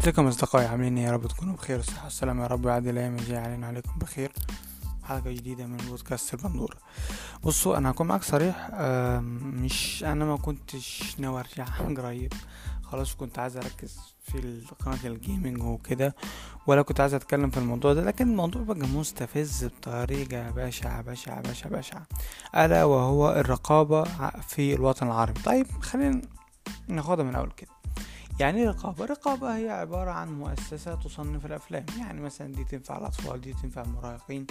ازيكم أصدقائي عاملين إيه؟ يا رب تكونوا بخير. والصحة والسلامة يا رب ويعد الأيام الجاية علينا عليكم بخير. حلقة جديدة من بودكاست البندورة بصوا أنا هكون معاك صريح. مش أنا ما كنتش ناوي أرجع قريب. خلاص كنت عايز أركز في قناة الجيمنج وكده ولا كنت عايز أتكلم في الموضوع ده. لكن الموضوع بقى مستفز بطريقة بشعة بشعة بشعة بشعة. ألا وهو الرقابة ع- في الوطن العربي. طيب خلينا ناخدها من أول كده. يعني رقابة؟ الرقابة هي عبارة عن مؤسسة تصنف الأفلام. يعني مثلا دي تنفع الأطفال دي تنفع المراهقين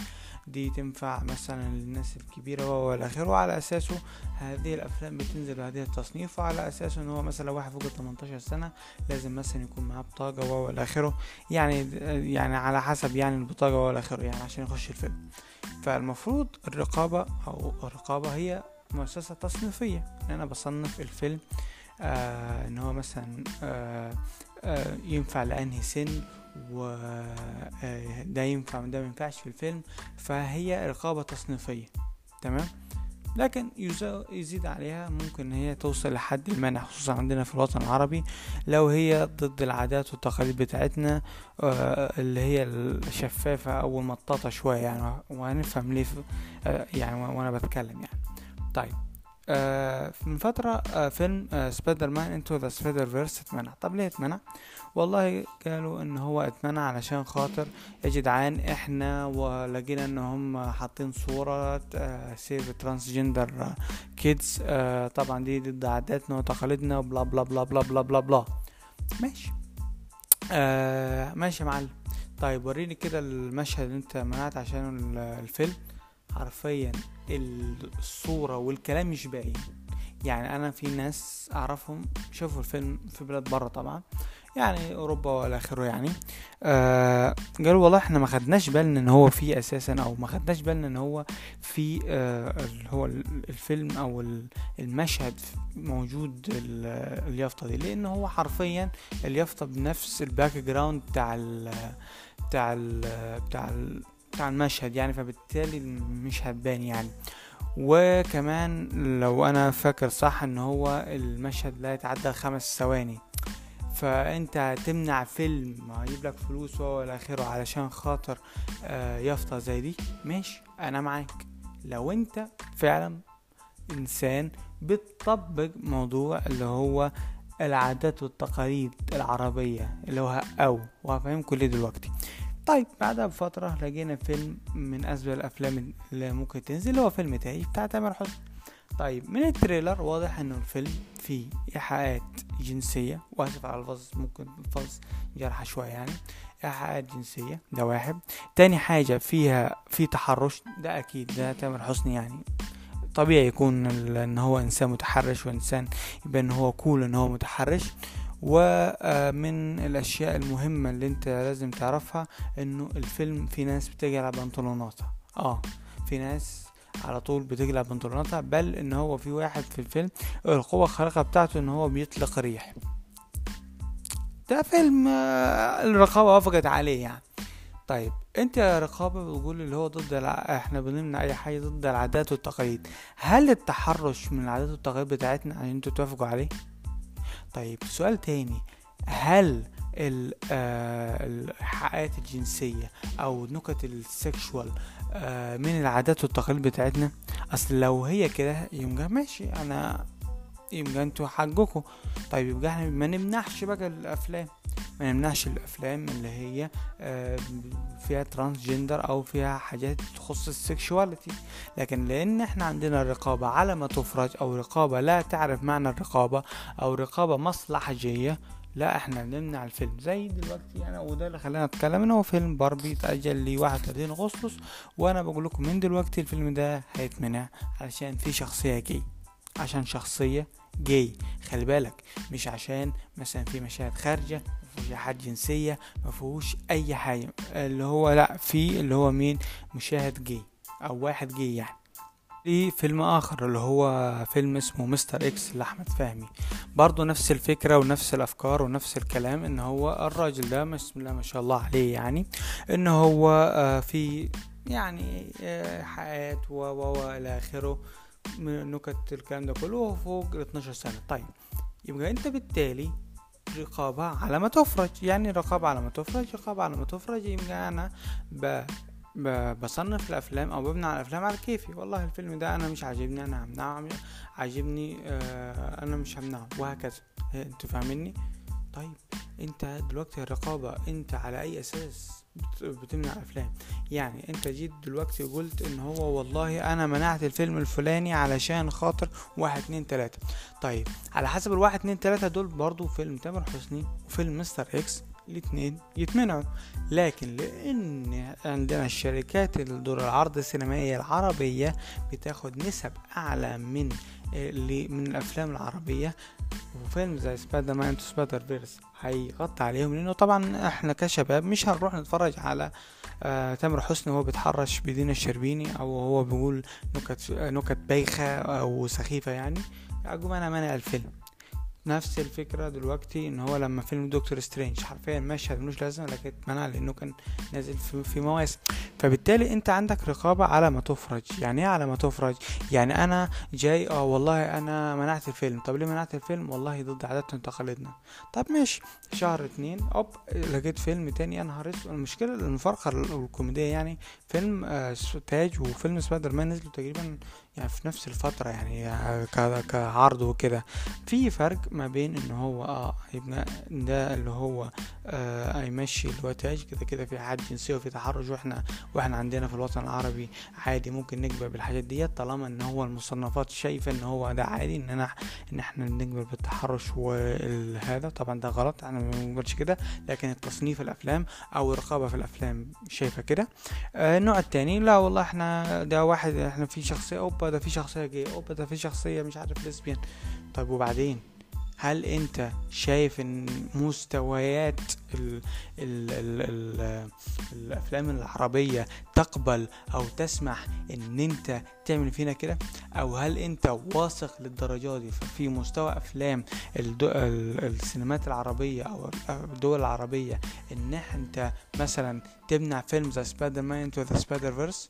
دي تنفع مثلا للناس الكبيرة والى آخره. وعلى أساسه هذه الأفلام بتنزل بهذه التصنيف. وعلى أساسه إن هو مثلا واحد فوق ال 18 سنة لازم مثلا يكون معاه بطاقة والى آخره. يعني يعني على حسب يعني البطاقة والى آخره يعني عشان يخش الفيلم. فالمفروض الرقابة أو الرقابة هي مؤسسة تصنيفية. أنا بصنف الفيلم آه إن هو مثلا آه آه ينفع لأنهي سن و آه ينفع وده ما ينفعش في الفيلم فهي رقابة تصنيفية. تمام؟ لكن يز- يزيد عليها ممكن إن هي توصل لحد المنع خصوصا عندنا في الوطن العربي لو هي ضد العادات والتقاليد بتاعتنا آه، اللي هي الشفافة أو المطاطة شوية يعني وهنفهم ليه آه، يعني وأنا بتكلم يعني. طيب. آه من فترة آه فيلم آه Spider-Man Into the Spider-Verse اتمنع. طب ليه اتمنع؟ والله قالوا إن هو اتمنع علشان خاطر يا جدعان إحنا ولقينا إن هم حاطين صورة save transgender kids طبعا دي ضد عاداتنا وتقاليدنا و blah blah blah blah blah blah blah. ماشي. آه ماشي يا معلم. طيب وريني كده المشهد اللي أنت منعت عشان ال- الفيلم. حرفيا الصورة والكلام مش باين. يعني أنا في ناس أعرفهم شافوا الفيلم في بلاد برا طبعا يعني أوروبا وإلى آخره يعني. آه قالوا والله إحنا ما خدناش بالنا إن هو في أساسا أو ما خدناش بالنا إن هو في آه هو ال- الفيلم أو ال- المشهد موجود ال- اليافطة دي. لأن هو حرفيا اليافطة بنفس ال background بتاع ال بتاع ال بتاع ال بتاع المشهد يعني فبالتالي مش هتبان يعني. وكمان لو أنا فاكر صح إن هو المشهد لا يتعدى خمس ثواني. فأنت تمنع فيلم هيجيب لك فلوس والى آخره علشان خاطر آه، يافطة زي دي؟ ماشي أنا معاك. لو أنت فعلا إنسان بتطبق موضوع اللي هو العادات والتقاليد العربية اللي هو أو وهفهمكم ليه دلوقتي. طيب. بعدها بفترة لقينا فيلم من أسوأ الأفلام اللي ممكن تنزل هو فيلم تاني بتاع تامر حسني. طيب من التريلر واضح إنه الفيلم فيه إيحاءات جنسية وآسف على الفظ ممكن الفظ جرحة شوية يعني. إيحاءات جنسية ده واحد. تاني حاجة فيها في تحرش ده أكيد ده تامر حسني يعني. طبيعي يكون إن هو إنسان متحرش وإنسان يبقى إن هو كول إن هو متحرش. ومن الأشياء المهمة اللي انت لازم تعرفها إنه الفيلم في ناس بتقلع بنطلوناتها آه في ناس على طول بتقلع بنطلوناتها بل إن هو في واحد في الفيلم القوة الخارقة بتاعته إن هو بيطلق ريح. ده فيلم آه، الرقابة وافقت عليه يعني. طيب أنت يا رقابة بتقول اللي هو ضد الع... إحنا بنمنع أي حاجة ضد العادات والتقاليد. هل التحرش من العادات والتقاليد بتاعتنا عشان أنتوا توافقوا عليه؟ طيب سؤال تاني. هل آه، الإيحاءات الجنسية أو نكت السكشوال آه، من العادات والتقاليد بتاعتنا؟ أصل لو هي كده يبقى ماشي أنا يبقى أنتوا حقكم. طيب يبقى إحنا ما نمنعش بقى الأفلام. ما نمنعش الأفلام اللي هي آه، فيها transgender أو فيها حاجات تخص ال sexuality لكن لأن إحنا عندنا الرقابة على ما تفرج أو رقابة لا تعرف معنى الرقابة أو رقابة مصلحجيه لا إحنا نمنع الفيلم. زي دلوقتي أنا وده اللي خلاني أتكلم ان هو فيلم باربي اتاجل لي 31 أغسطس وأنا بقول لكم من دلوقتي الفيلم ده هيتمنع علشان في شخصية جاي عشان شخصية جاي خلي بالك مش عشان مثلا في مشاهد خارجة مفيهوش حاجات جنسية مفيهوش أي حاجة. اللي هو لأ في اللي هو مين؟ مشاهد جاي أو واحد جاي يعني. في فيلم آخر اللي هو فيلم اسمه مستر إكس لأحمد فهمي. برضه نفس الفكرة ونفس الأفكار ونفس الكلام إن هو الراجل ده بسم الله ما شاء الله عليه يعني. إن هو آه، في يعني آه، حياة و و إلى آخره. من نكت الكلام ده كله وهو فوق ال 12 سنة. طيب يبقى انت بالتالي رقابة على ما تفرج. يعني رقابة على ما تفرج رقابة على ما تفرج. يبقى أنا ب... ب... بصنف الأفلام أو ببني على الأفلام على كيفي. والله الفيلم ده أنا مش عاجبني أنا همنعه عاجبني آه أنا مش همنعه. وهكذا. أنتوا فاهميني طيب انت دلوقتي الرقابة انت على اي أساس بتمنع افلام؟ يعني انت جيت دلوقتي وقلت ان هو والله أنا منعت الفيلم الفلاني علشان خاطر واحد اتنين تلاتة. طيب على حسب الواحد اتنين تلاتة دول برضو فيلم تامر حسني وفيلم مستر إكس الاتنين يتمنعوا. لكن لأن عندنا الشركات الدور العرض السينمائية العربية بتاخد نسب أعلى من من الأفلام العربية وفيلم زي سبايدر مان تو سبايدر فيرس هيغطي عليهم لأنه طبعا إحنا كشباب مش هنروح نتفرج على آه تامر حسني وهو بيتحرش بدينا الشربيني أو هو بيقول نكت نكت بايخة أو سخيفة يعني. عقب أنا مانع الفيلم. نفس الفكرة دلوقتي إن هو لما فيلم دكتور سترينج حرفيا مشهد ملوش لازمة لكن اتمنع لأنه كان نازل في, مواسم. فبالتالي أنت عندك رقابة على ما تفرج. يعني إيه على ما تفرج؟ يعني أنا جاي آه والله أنا منعت الفيلم. طب ليه منعت الفيلم؟ والله ضد عاداتنا وتقاليدنا. طب ماشي. شهر اتنين أوب لقيت فيلم تاني يا نهار أسود. المشكلة المفارقة الكوميدية يعني فيلم آه تاج وفيلم سبايدر مان نزلوا تقريبا يعني في نفس الفترة يعني كعرض وكده. في فرق ما بين إن هو آه يبقى ده اللي هو آه هيمشي اللي هو تاج كده كده في حاجة جنسية وفي تحرش وإحنا وإحنا عندنا في الوطن العربي عادي ممكن نقبل بالحاجات ديت طالما إن هو المصنفات شايفة إن هو ده عادي إن أنا إن إحنا نقبل بالتحرش وهذا طبعا ده غلط أنا ما بنقولش كده لكن التصنيف الأفلام أو الرقابة في الأفلام شايفة كده. آه النوع التاني لا والله إحنا ده واحد إحنا في شخصية أوبا ده في شخصية جاي أوبا ده في شخصية مش عارف لسبيان طيب وبعدين؟ هل انت شايف ان مستويات ال ال ال ال الافلام العربية تقبل أو تسمح ان انت تعمل فينا كده؟ أو هل انت واثق للدرجة دي؟ في مستوى افلام السينمات العربية أو الدول العربية ان انت مثلا تمنع فيلم زي سبايدر مان تو ذا سبايدر فيرس؟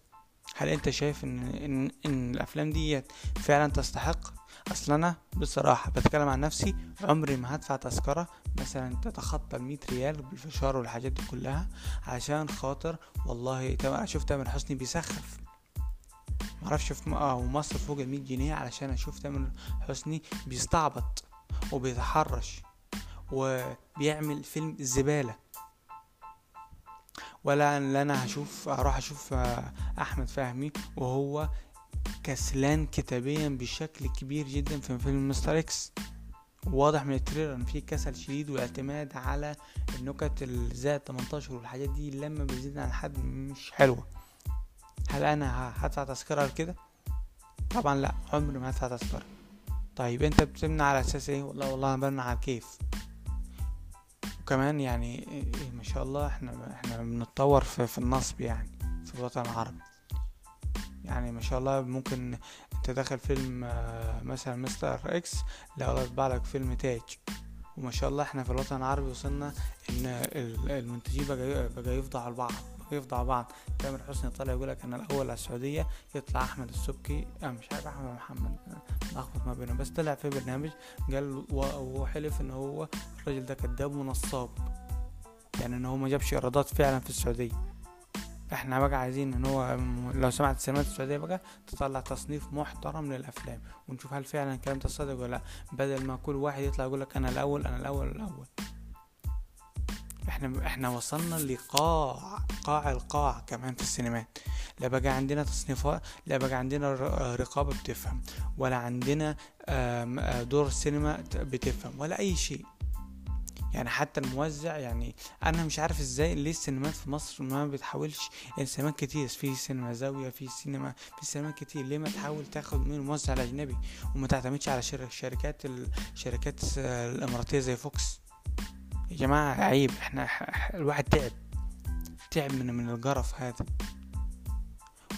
هل انت شايف ان ان, إن الافلام دي فعلا تستحق؟ اصل أنا بصراحة بتكلم عن نفسي عمري ما هدفع تذكرة مثلا تتخطى المية ريال بالفشار والحاجات دي كلها عشان خاطر والله أشوف تامر حسني بيسخف. معرفش في آه مصر فوق المية جنيه علشان أشوف تامر حسني بيستعبط وبيتحرش وبيعمل فيلم زبالة. ولا إن أنا هشوف أروح أشوف أحمد فهمي وهو كسلان كتابيا بشكل كبير جدا في فيلم مستر إكس. واضح من ال trailer إن في كسل شديد واعتماد على النكت الزائد 18 والحاجات دي لما بيزيد عن حد مش حلوة. هل أنا هدفع تذكرة لكده؟ طبعا لا عمري ما هدفع تذكرة. طيب أنت بتمنع على أساس إيه؟ والله والله أنا بمنع على الكيف. وكمان يعني إيه ما شاء الله إحنا إحنا بنتطور في, في النصب يعني في الوطن العربي. يعني ما شاء الله ممكن أنت داخل فيلم مثلا مستر إكس لا يطبع لك فيلم تاج. وما شاء الله إحنا في الوطن العربي وصلنا إن المنتجين بقى بقى يفضحوا البعض يفضحوا بعض. تامر حسني طالع يقول لك أنا الأول على السعودية يطلع أحمد السبكي. آه مش عارف أحمد محمد. لخبط ما بينهم. بس طلع في برنامج قال وحلف إن هو الراجل ده كذاب ونصاب. يعني إن هو ما جابش إيرادات فعلا في السعودية. إحنا بقى عايزين إن هو لو سمعت السينمات السعودية بقى تطلع تصنيف محترم للأفلام. ونشوف هل فعلا الكلام ده صادق ولا لأ. بدل ما كل واحد يطلع يقول لك أنا الأول أنا الأول الأول. إحنا إحنا وصلنا لقاع قاع القاع كمان في السينمات. لا بقى عندنا تصنيفات لا بقى عندنا رقابة بتفهم ولا عندنا دور السينما بتفهم ولا أي شيء. يعني حتى الموزع يعني أنا مش عارف إزاي ليه السينمات في مصر ما بتحاولش السينمات كتير في سينما زاوية في سينما في سينمات كتير ليه ما تحاول تاخد من الموزع الاجنبي وما تعتمدش على شركات الشركات الإماراتية زي فوكس؟ يا جماعة عيب. إحنا الواحد تعب. تعب من من القرف هذا.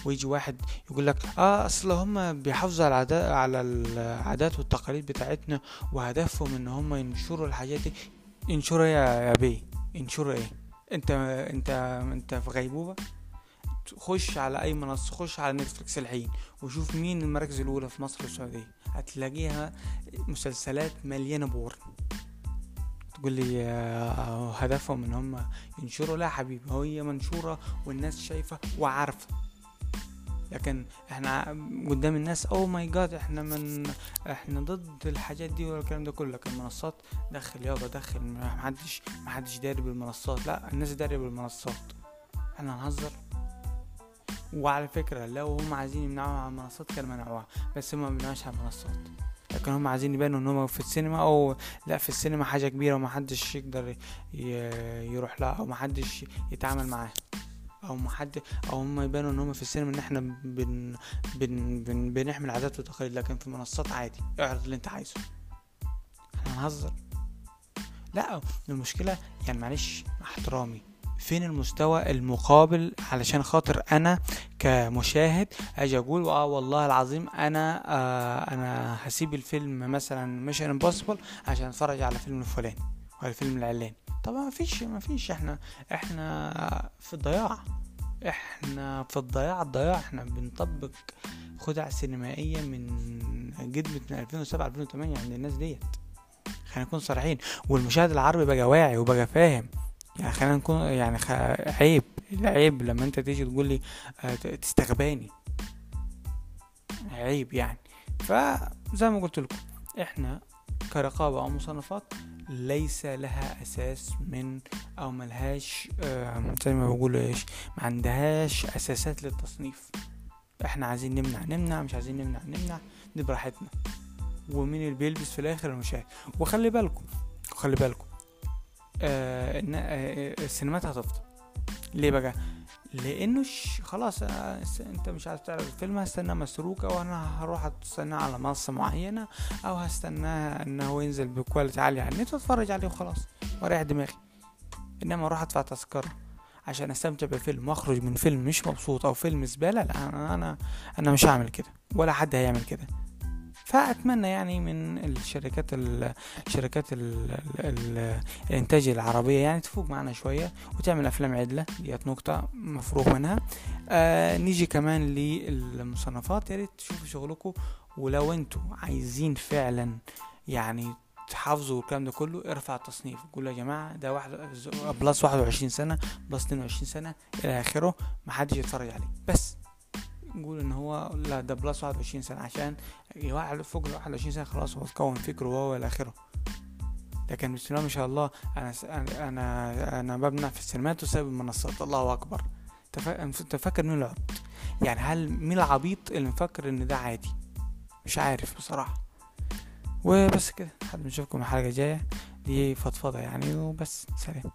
ويجي واحد يقول لك آه أصل هم بيحافظوا على على العادات والتقاليد بتاعتنا وهدفهم إن هم ينشروا الحاجات دي. انشر يا يا بي انشر إيه؟ أنت أنت أنت في غيبوبة؟ خش على أي منصة خش على نتفليكس الحين وشوف مين المراكز الأولى في مصر والسعودية هتلاقيها مسلسلات مليانة porn. تقول لي آه، هدفهم إن هم ينشروا لا حبيبي. هي منشورة والناس شايفة وعارفة. لكن إحنا قدام الناس oh my God إحنا من إحنا ضد الحاجات دي والكلام ده كله. لكن المنصات دخل يابا دخل محدش محدش داري بالمنصات. لا الناس داري بالمنصات. إحنا هنهزر وعلى فكرة لو هم عايزين يمنعوها عن المنصات كانوا منعوها بس هم ما بيمنعوش عن المنصات لكن هم عايزين يبانوا إن هم في السينما أو لا في السينما حاجة كبيرة ومحدش يقدر يروح لها أو محدش يتعامل معاها. أو محد أو هم يبانوا إن هم في السينما إن إحنا بن بن بن بنحمل عادات وتقاليد لكن في المنصات عادي. اعرض اللي أنت عايزه. إحنا هنهزر. لا المشكلة يعني معلش مع احترامي. فين المستوى المقابل علشان خاطر أنا كمشاهد أجي أقول آه والله العظيم أنا آه أنا هسيب الفيلم مثلا ميشن امبوسيبل عشان أتفرج على فيلم الفلاني ولا الفيلم العلاني. طبعا ما فيش ما فيش إحنا إحنا في الضياع. إحنا في الضياع الضياع. إحنا بنطبق خدع سينمائية من جدمة من 2007 2008 عند الناس ديت. خلينا نكون صريحين. والمشاهد العربي بقى واعي وبقى فاهم. يعني خلينا نكون يعني. عيب. العيب لما انت تيجي تقول لي آه تستغباني. عيب يعني. فزي ما قلت لكم إحنا كرقابة أو مصنفات ليس لها أساس من أو ملهاش زي ما بقولوا إيش؟ ما عندهاش أساسات للتصنيف. إحنا عايزين نمنع نمنع مش عايزين نمنع نمنع دي براحتنا. ومين اللي بيلبس في الآخر المشاهد. وخلي بالكم خلي بالكم. آه إن آه السينمات هتفضل ليه بقى؟ لأنه خلاص آه أنت مش عايز تعرف الفيلم هستناه مسروق أو أنا هروح أستناه على منصة معينة أو هستناه ان هو ينزل بكواليتي عاليه على النت وأتفرج عليه وخلاص وأريح دماغي. إنما أروح أدفع تذكرة عشان أستمتع بالفيلم وأخرج من فيلم مش مبسوط أو فيلم زبالة لا أنا أنا أنا مش هعمل كده ولا حد هيعمل كده. فأتمنى يعني من الشركات ال شركات ال ال الإنتاج العربية يعني تفوق معنا شوية وتعمل أفلام عدلة. ديت نقطة مفروغ منها. آه نيجي كمان للمصنفات. يا ريت تشوفوا شغلكم. ولو أنتوا عايزين فعلا يعني تحافظوا الكلام ده كله ارفع التصنيف. قول يا جماعة ده واحد plus 21 سنة plus 22 سنة إلى آخره. محدش يتفرج عليه. بس. نقول إن هو لا ده plus 21 سنة. عشان واحد فوق ال 21 سنة خلاص هو اتكون فكره وهو إلى آخره. لكن بسم الله ما شاء الله أنا أنا أنا بمنع في السينمات وسايب المنصات. الله أكبر. أنت فاكر مين العبط يعني هل مين العبيط اللي مفكر إن ده عادي؟ مش عارف بصراحة. وبس كده. لحد ما نشوفكم الحلقة الجاية. دي فضفضة يعني وبس. سلام.